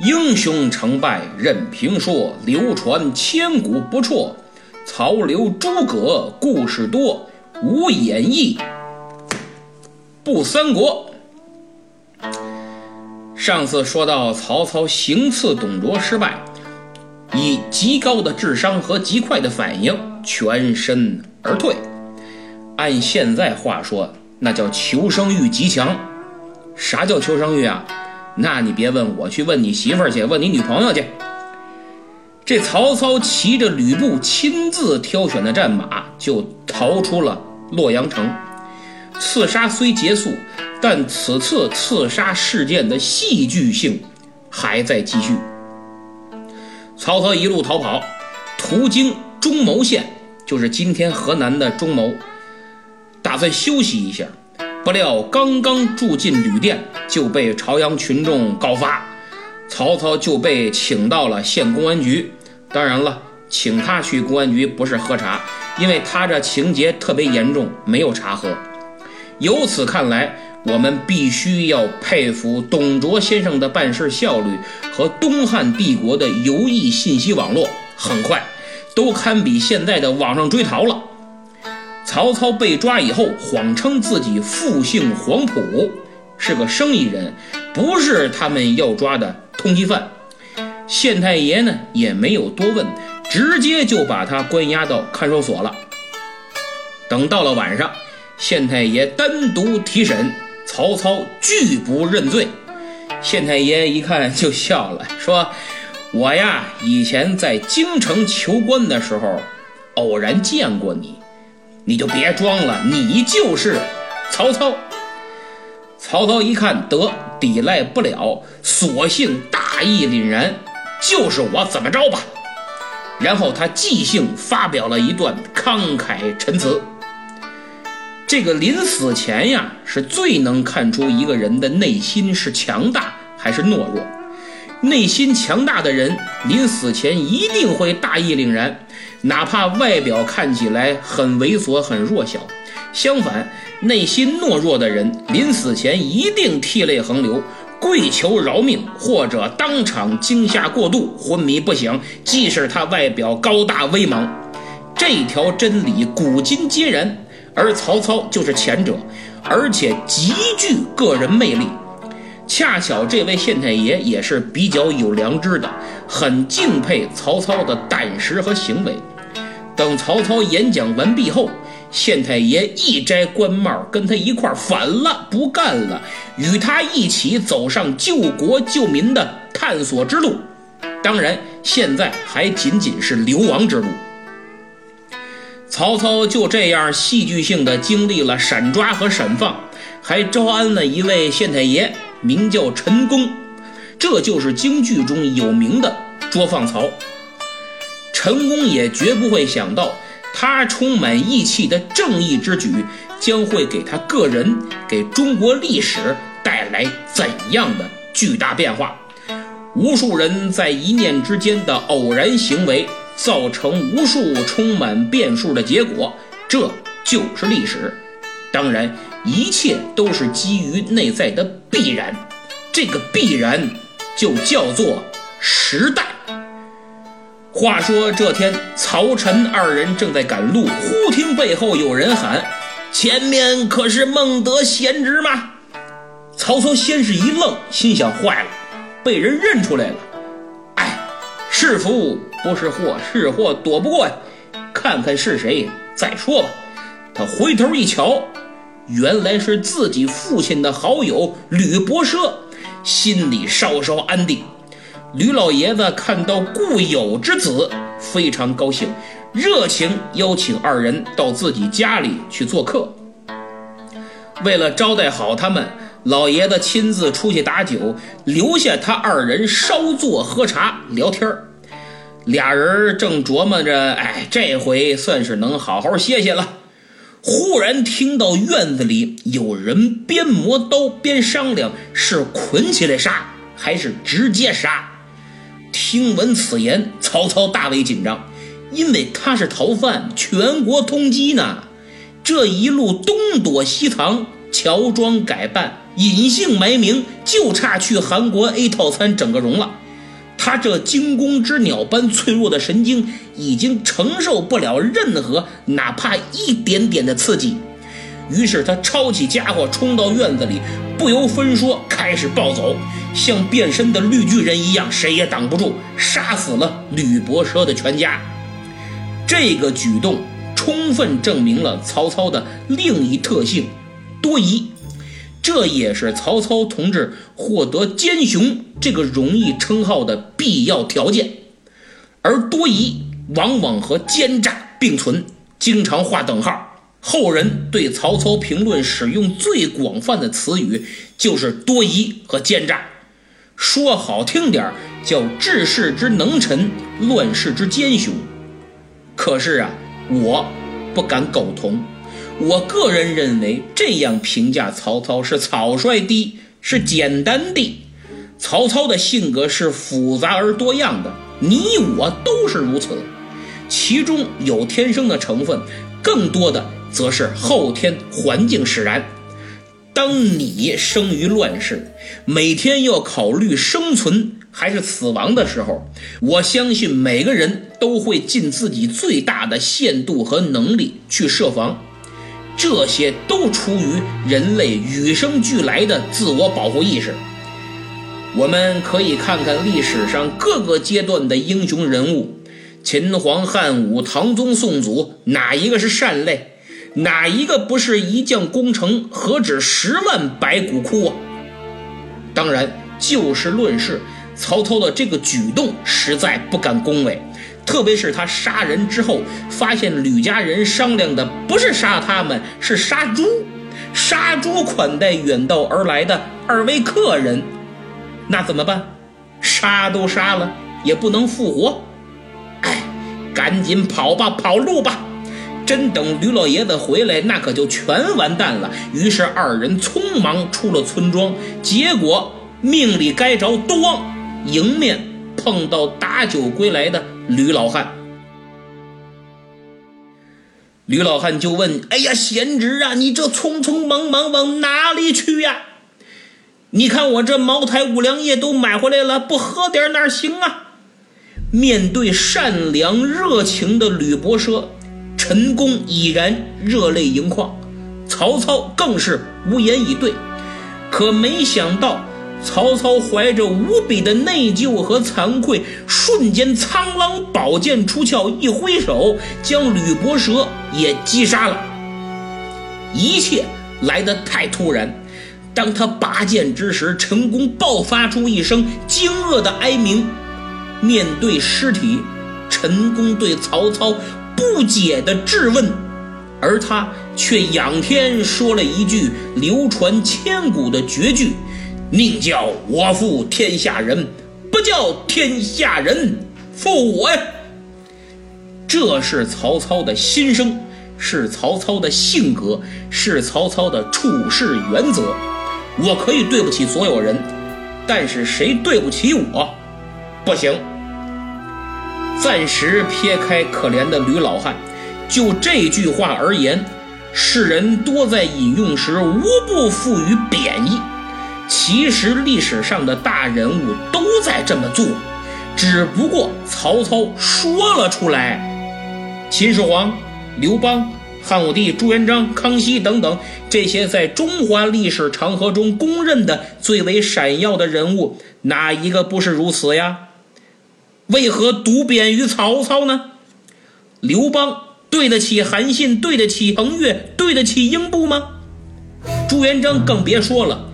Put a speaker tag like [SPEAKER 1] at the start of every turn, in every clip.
[SPEAKER 1] 英雄成败任评说，流传千古不辍。曹刘诸葛故事多，无演义不三国。上次说到曹操行刺董卓失败，以极高的智商和极快的反应全身而退。按现在话说，那叫求生欲极强。啥叫求生欲啊？那你别问我，去问你媳妇儿去，问你女朋友去。这曹操骑着吕布亲自挑选的战马，就逃出了洛阳城。刺杀虽结束，但此次刺杀事件的戏剧性还在继续。曹操一路逃跑，途经中牟县，就是今天河南的中牟，打算休息一下。不料刚刚住进旅店，就被朝阳群众告发。曹操就被请到了县公安局，当然了，请他去公安局不是喝茶，因为他这情节特别严重，没有茶喝。由此看来，我们必须要佩服董卓先生的办事效率和东汉帝国的游弋信息网络，很快，都堪比现在的网上追逃了。曹操被抓以后，谎称自己复姓黄埔，是个生意人，不是他们要抓的。通缉犯，县太爷呢也没有多问，直接就把他关押到看守所了。等到了晚上，县太爷单独提审，曹操拒不认罪。县太爷一看就笑了，说：“我呀，以前在京城求官的时候，偶然见过你，你就别装了，你就是曹操。”曹操一看得。抵赖不了，索性大义凛然，就是我怎么着吧。然后他即兴发表了一段慷慨陈词。这个临死前呀，是最能看出一个人的内心是强大还是懦弱。内心强大的人，临死前一定会大义凛然，哪怕外表看起来很猥琐、很弱小。相反，内心懦弱的人，临死前一定涕泪横流，跪求饶命，或者当场惊吓过度，昏迷不醒。即使他外表高大威猛，这条真理古今皆然。而曹操就是前者，而且极具个人魅力。恰巧这位县太爷也是比较有良知的，很敬佩曹操的胆识和行为。等曹操演讲完毕后。县太爷一摘官帽，跟他一块反了，不干了，与他一起走上救国救民的探索之路。当然，现在还仅仅是流亡之路。曹操就这样戏剧性的经历了闪抓和闪放，还招安了一位县太爷，名叫陈宫，这就是京剧中有名的捉放曹。陈宫也绝不会想到。他充满义气的正义之举，将会给他个人、给中国历史带来怎样的巨大变化？无数人在一念之间的偶然行为，造成无数充满变数的结果，这就是历史。当然，一切都是基于内在的必然，这个必然就叫做时代。话说这天，曹陈二人正在赶路，忽听背后有人喊：“前面可是孟德贤侄吗？”曹操先是一愣，心想：坏了，被人认出来了。哎，是福不是祸，是祸躲不过呀。看看是谁再说吧。他回头一瞧，原来是自己父亲的好友吕伯奢，心里稍稍安定。吕老爷子看到故友之子，非常高兴，热情邀请二人到自己家里去做客。为了招待好他们，老爷子亲自出去打酒，留下他二人稍坐喝茶聊天俩人正琢磨着，哎，这回算是能好好歇歇了。忽然听到院子里有人边磨刀边商量，是捆起来杀，还是直接杀？听闻此言，曹操大为紧张，因为他是逃犯，全国通缉呢。这一路东躲西藏，乔装改扮，隐姓埋名，就差去韩国 A 套餐整个容了。他这惊弓之鸟般脆弱的神经已经承受不了任何哪怕一点点的刺激，于是他抄起家伙冲到院子里，不由分说开始暴走，像变身的绿巨人一样，谁也挡不住，杀死了吕伯奢的全家。这个举动充分证明了曹操的另一特性——多疑。这也是曹操同志获得“奸雄”这个荣誉称号的必要条件，而多疑往往和奸诈并存，经常画等号。后人对曹操评论使用最广泛的词语就是多疑和奸诈，说好听点叫治世之能臣，乱世之奸雄。可是啊，我不敢苟同。我个人认为，这样评价曹操是草率的，是简单的。曹操的性格是复杂而多样的，你我都是如此。其中有天生的成分，更多的则是后天环境使然。当你生于乱世，每天要考虑生存还是死亡的时候，我相信每个人都会尽自己最大的限度和能力去设防。这些都出于人类与生俱来的自我保护意识。我们可以看看历史上各个阶段的英雄人物，秦皇汉武、唐宗宋祖，哪一个是善类？哪一个不是一将功成，何止十万白骨枯啊？当然，就事论事，曹操的这个举动实在不敢恭维。特别是他杀人之后，发现吕家人商量的不是杀他们，是杀猪，杀猪款待远道而来的二位客人，那怎么办？杀都杀了，也不能复活。哎，赶紧跑吧，跑路吧！真等吕老爷子回来，那可就全完蛋了。于是二人匆忙出了村庄，结果命里该着都忘，迎面碰到打酒归来的。吕老汉，吕老汉就问：“哎呀，贤侄啊，你这匆匆忙忙往哪里去呀？你看我这茅台、五粮液都买回来了，不喝点哪行啊？”面对善良热情的吕伯奢，陈宫已然热泪盈眶，曹操更是无言以对。可没想到。曹操怀着无比的内疚和惭愧，瞬间苍狼宝剑出鞘，一挥手将吕伯奢也击杀了。一切来得太突然，当他拔剑之时，陈宫爆发出一声惊愕的哀鸣。面对尸体，陈宫对曹操不解的质问，而他却仰天说了一句流传千古的绝句。宁叫我负天下人，不叫天下人负我呀！这是曹操的心声，是曹操的性格，是曹操的处事原则。我可以对不起所有人，但是谁对不起我，不行。暂时撇开可怜的吕老汉，就这句话而言，世人多在引用时无不赋予贬义。其实历史上的大人物都在这么做，只不过曹操说了出来。秦始皇、刘邦、汉武帝、朱元璋、康熙等等这些在中华历史长河中公认的最为闪耀的人物，哪一个不是如此呀？为何独贬于曹操呢？刘邦对得起韩信，对得起彭越，对得起英布吗？朱元璋更别说了。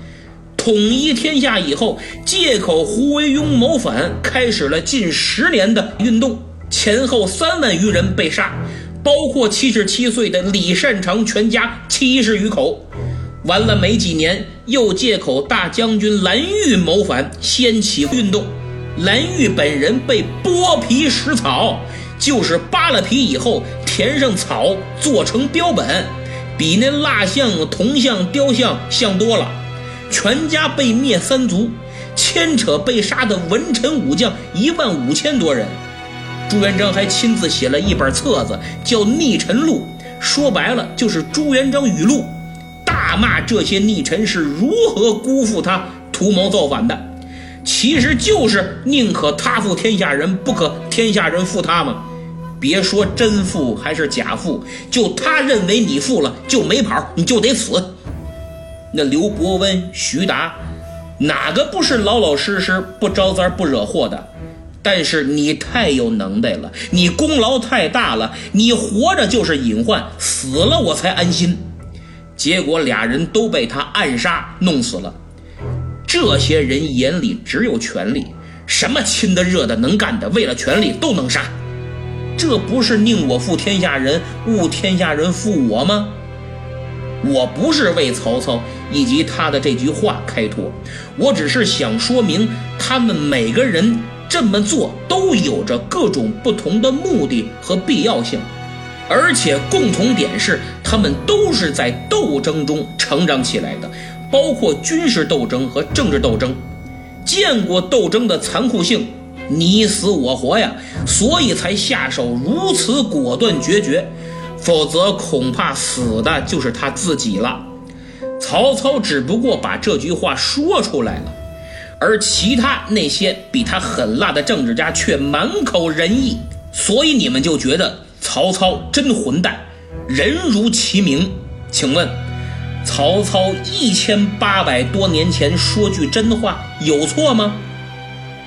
[SPEAKER 1] 统一天下以后，借口胡惟庸谋反，开始了近十年的运动，前后三万余人被杀，包括七十七岁的李善长全家七十余口。完了没几年，又借口大将军蓝玉谋反，掀起运动。蓝玉本人被剥皮食草，就是扒了皮以后填上草做成标本，比那蜡像、铜像、雕像像多了。全家被灭三族，牵扯被杀的文臣武将一万五千多人。朱元璋还亲自写了一本册子，叫《逆臣录》，说白了就是朱元璋语录，大骂这些逆臣是如何辜负他、图谋造反的。其实就是宁可他负天下人，不可天下人负他嘛。别说真负还是假负，就他认为你负了就没跑，你就得死。那刘伯温、徐达，哪个不是老老实实、不招灾、不惹祸的？但是你太有能耐了，你功劳太大了，你活着就是隐患，死了我才安心。结果俩人都被他暗杀弄死了。这些人眼里只有权力，什么亲的、热的、能干的，为了权力都能杀。这不是宁我负天下人，勿天下人负我吗？我不是为曹操以及他的这句话开脱，我只是想说明，他们每个人这么做都有着各种不同的目的和必要性，而且共同点是，他们都是在斗争中成长起来的，包括军事斗争和政治斗争，见过斗争的残酷性。你死我活呀，所以才下手如此果断决绝，否则恐怕死的就是他自己了。曹操只不过把这句话说出来了，而其他那些比他狠辣的政治家却满口仁义，所以你们就觉得曹操真混蛋，人如其名。请问，曹操一千八百多年前说句真话有错吗？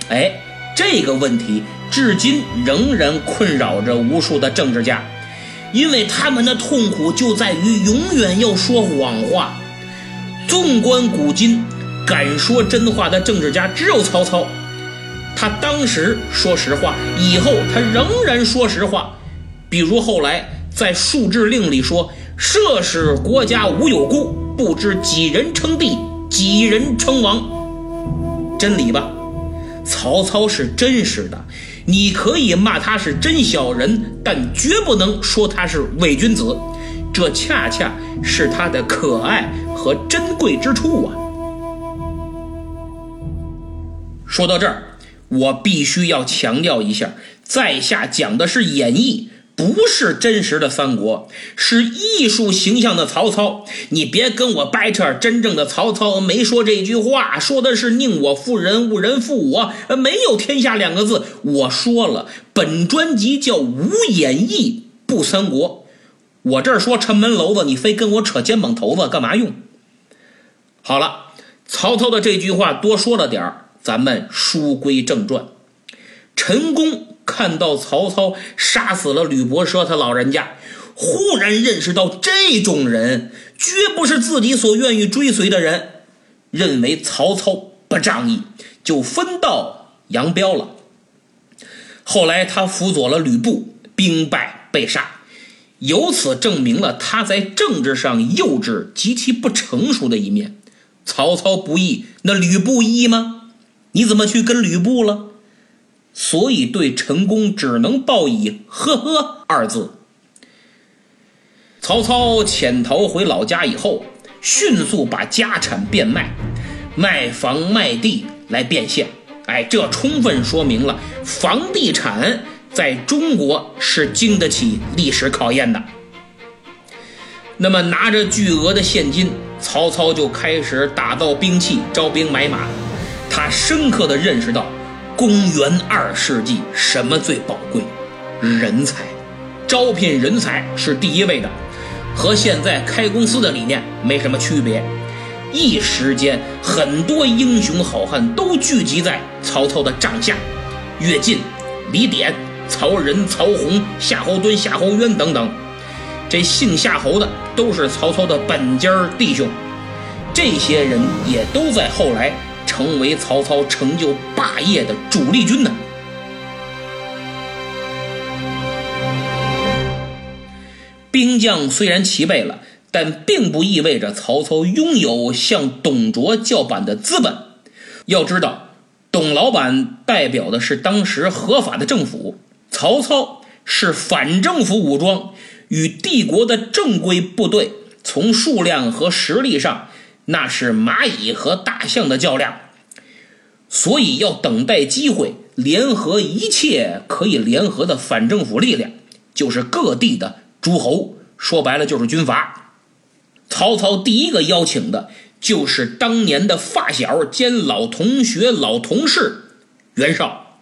[SPEAKER 1] 哎。这个问题至今仍然困扰着无数的政治家，因为他们的痛苦就在于永远要说谎话。纵观古今，敢说真话的政治家只有曹操。他当时说实话，以后他仍然说实话。比如后来在数制令里说：“设使国家无有孤，不知几人称帝，几人称王。”真理吧？曹操是真实的，你可以骂他是真小人，但绝不能说他是伪君子。这恰恰是他的可爱和珍贵之处啊！说到这儿，我必须要强调一下，在下讲的是演绎。不是真实的三国，是艺术形象的曹操。你别跟我掰扯，真正的曹操没说这句话，说的是“宁我负人，勿人负我”，没有“天下”两个字。我说了，本专辑叫无演义不三国。我这儿说城门楼子，你非跟我扯肩膀头子，干嘛用？好了，曹操的这句话多说了点儿，咱们书归正传。陈宫。看到曹操杀死了吕伯奢他老人家，忽然认识到这种人绝不是自己所愿意追随的人，认为曹操不仗义，就分道扬镳了。后来他辅佐了吕布，兵败被杀，由此证明了他在政治上幼稚极其不成熟的一面。曹操不义，那吕布义吗？你怎么去跟吕布了？所以，对陈宫只能报以“呵呵”二字。曹操潜逃回老家以后，迅速把家产变卖，卖房卖地来变现。哎，这充分说明了房地产在中国是经得起历史考验的。那么，拿着巨额的现金，曹操就开始打造兵器、招兵买马。他深刻地认识到。公元二世纪，什么最宝贵？人才，招聘人才是第一位的，和现在开公司的理念没什么区别。一时间，很多英雄好汉都聚集在曹操的帐下，乐进、李典、曹仁、曹洪、夏侯惇、夏侯渊等等，这姓夏侯的都是曹操的本家弟兄，这些人也都在后来。成为曹操成就霸业的主力军呢。兵将虽然齐备了，但并不意味着曹操拥有向董卓叫板的资本。要知道，董老板代表的是当时合法的政府，曹操是反政府武装，与帝国的正规部队从数量和实力上，那是蚂蚁和大象的较量。所以要等待机会，联合一切可以联合的反政府力量，就是各地的诸侯，说白了就是军阀。曹操第一个邀请的就是当年的发小兼老同学、老同事袁绍。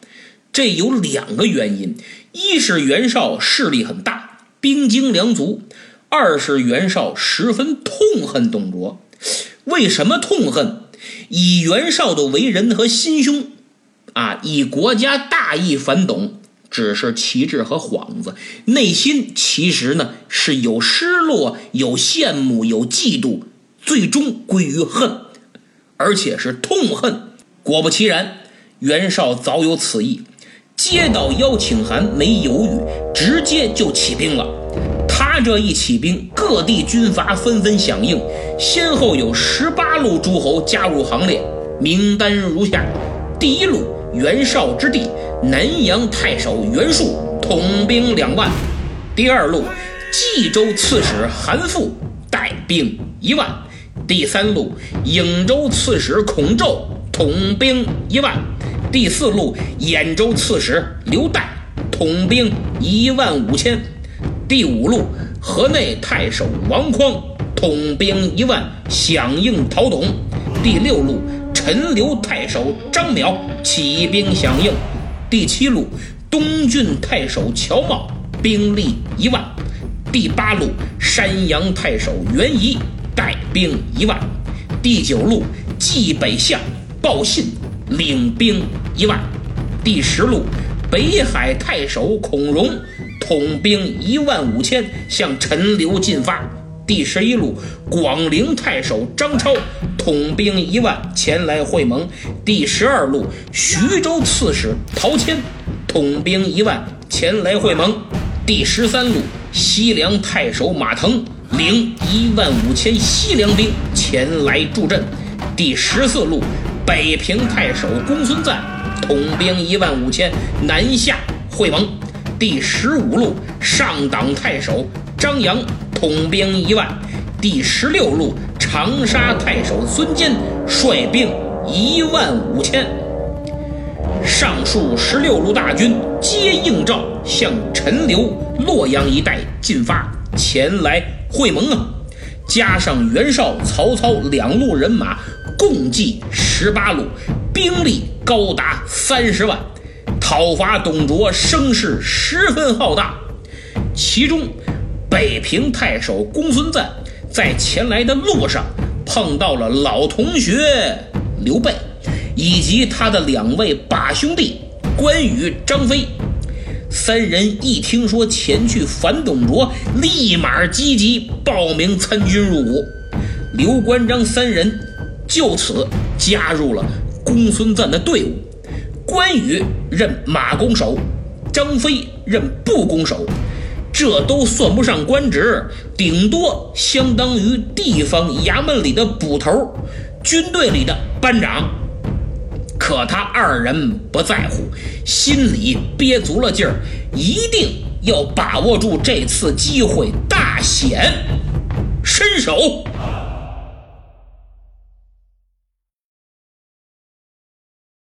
[SPEAKER 1] 这有两个原因：一是袁绍势力很大，兵精粮足；二是袁绍十分痛恨董卓。为什么痛恨？以袁绍的为人和心胸，啊，以国家大义反董，只是旗帜和幌子，内心其实呢是有失落、有羡慕、有嫉妒，最终归于恨，而且是痛恨。果不其然，袁绍早有此意，接到邀请函没犹豫，直接就起兵了。这一起兵，各地军阀纷纷响应，先后有十八路诸侯加入行列，名单如下：第一路，袁绍之弟南阳太守袁术，统兵两万；第二路，冀州刺史韩馥，带兵一万；第三路，颍州刺史孔宙，统兵一万；第四路，兖州刺史刘岱，统兵一万五千。第五路，河内太守王匡统兵一万，响应陶董。第六路，陈留太守张邈起兵响应。第七路，东郡太守乔瑁兵力一万。第八路，山阳太守袁仪带兵一万。第九路，冀北相鲍信领兵一万。第十路，北海太守孔融。统兵一万五千向陈留进发。第十一路广陵太守张超统兵一万前来会盟。第十二路徐州刺史陶谦统兵一万前来会盟。第十三路西凉太守马腾领一万五千西凉兵前来助阵。第十四路北平太守公孙瓒统兵一万五千南下会盟。第十五路上党太守张扬统兵一万，第十六路长沙太守孙坚率兵一万五千。上述十六路大军皆应召向陈留、洛阳一带进发，前来会盟啊！加上袁绍、曹操两路人马，共计十八路，兵力高达三十万。讨伐董卓声势十分浩大，其中北平太守公孙瓒在前来的路上碰到了老同学刘备，以及他的两位把兄弟关羽、张飞。三人一听说前去反董卓，立马积极报名参军入伍。刘关张三人就此加入了公孙瓒的队伍。关羽任马弓手，张飞任步弓手，这都算不上官职，顶多相当于地方衙门里的捕头，军队里的班长。可他二人不在乎，心里憋足了劲儿，一定要把握住这次机会，大显身手。